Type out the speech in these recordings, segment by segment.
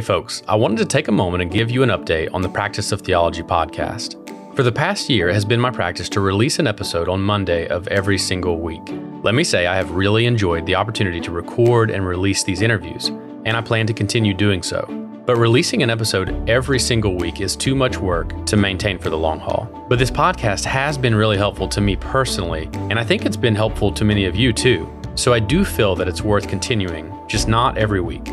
folks, I wanted to take a moment and give you an update on the Practice of Theology podcast. For the past year, it has been my practice to release an episode on Monday of every single week. Let me say, I have really enjoyed the opportunity to record and release these interviews, and I plan to continue doing so. But releasing an episode every single week is too much work to maintain for the long haul. But this podcast has been really helpful to me personally, and I think it's been helpful to many of you too. So I do feel that it's worth continuing, just not every week.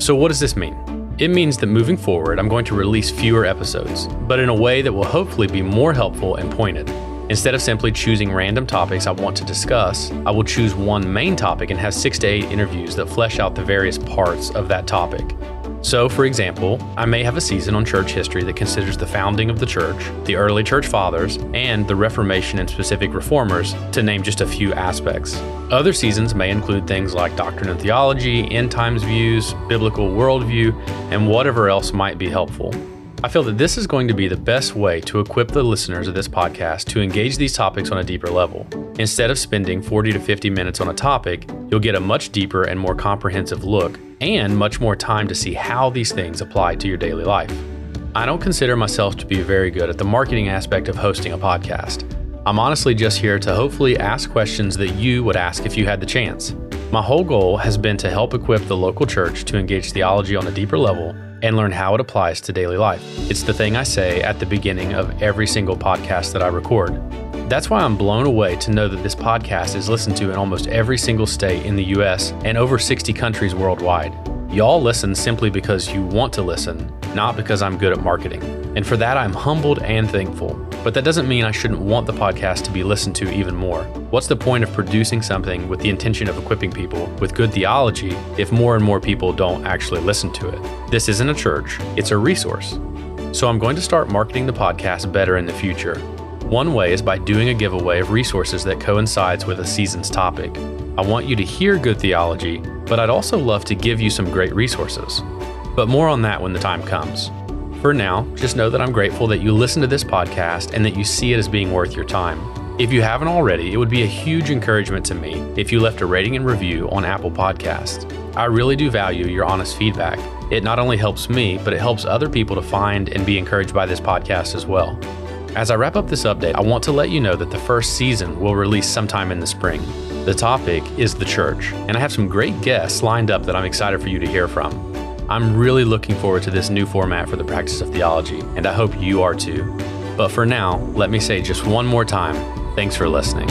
So, what does this mean? It means that moving forward, I'm going to release fewer episodes, but in a way that will hopefully be more helpful and pointed. Instead of simply choosing random topics I want to discuss, I will choose one main topic and have six to eight interviews that flesh out the various parts of that topic. So, for example, I may have a season on church history that considers the founding of the church, the early church fathers, and the Reformation and specific reformers, to name just a few aspects. Other seasons may include things like doctrine and theology, end times views, biblical worldview, and whatever else might be helpful. I feel that this is going to be the best way to equip the listeners of this podcast to engage these topics on a deeper level. Instead of spending 40 to 50 minutes on a topic, you'll get a much deeper and more comprehensive look, and much more time to see how these things apply to your daily life. I don't consider myself to be very good at the marketing aspect of hosting a podcast. I'm honestly just here to hopefully ask questions that you would ask if you had the chance. My whole goal has been to help equip the local church to engage theology on a deeper level and learn how it applies to daily life. It's the thing I say at the beginning of every single podcast that I record. That's why I'm blown away to know that this podcast is listened to in almost every single state in the US and over 60 countries worldwide. Y'all listen simply because you want to listen, not because I'm good at marketing. And for that, I'm humbled and thankful. But that doesn't mean I shouldn't want the podcast to be listened to even more. What's the point of producing something with the intention of equipping people with good theology if more and more people don't actually listen to it? This isn't a church, it's a resource. So I'm going to start marketing the podcast better in the future. One way is by doing a giveaway of resources that coincides with a season's topic. I want you to hear good theology, but I'd also love to give you some great resources. But more on that when the time comes. For now, just know that I'm grateful that you listen to this podcast and that you see it as being worth your time. If you haven't already, it would be a huge encouragement to me if you left a rating and review on Apple Podcasts. I really do value your honest feedback. It not only helps me, but it helps other people to find and be encouraged by this podcast as well. As I wrap up this update, I want to let you know that the first season will release sometime in the spring. The topic is the church, and I have some great guests lined up that I'm excited for you to hear from. I'm really looking forward to this new format for the practice of theology, and I hope you are too. But for now, let me say just one more time thanks for listening.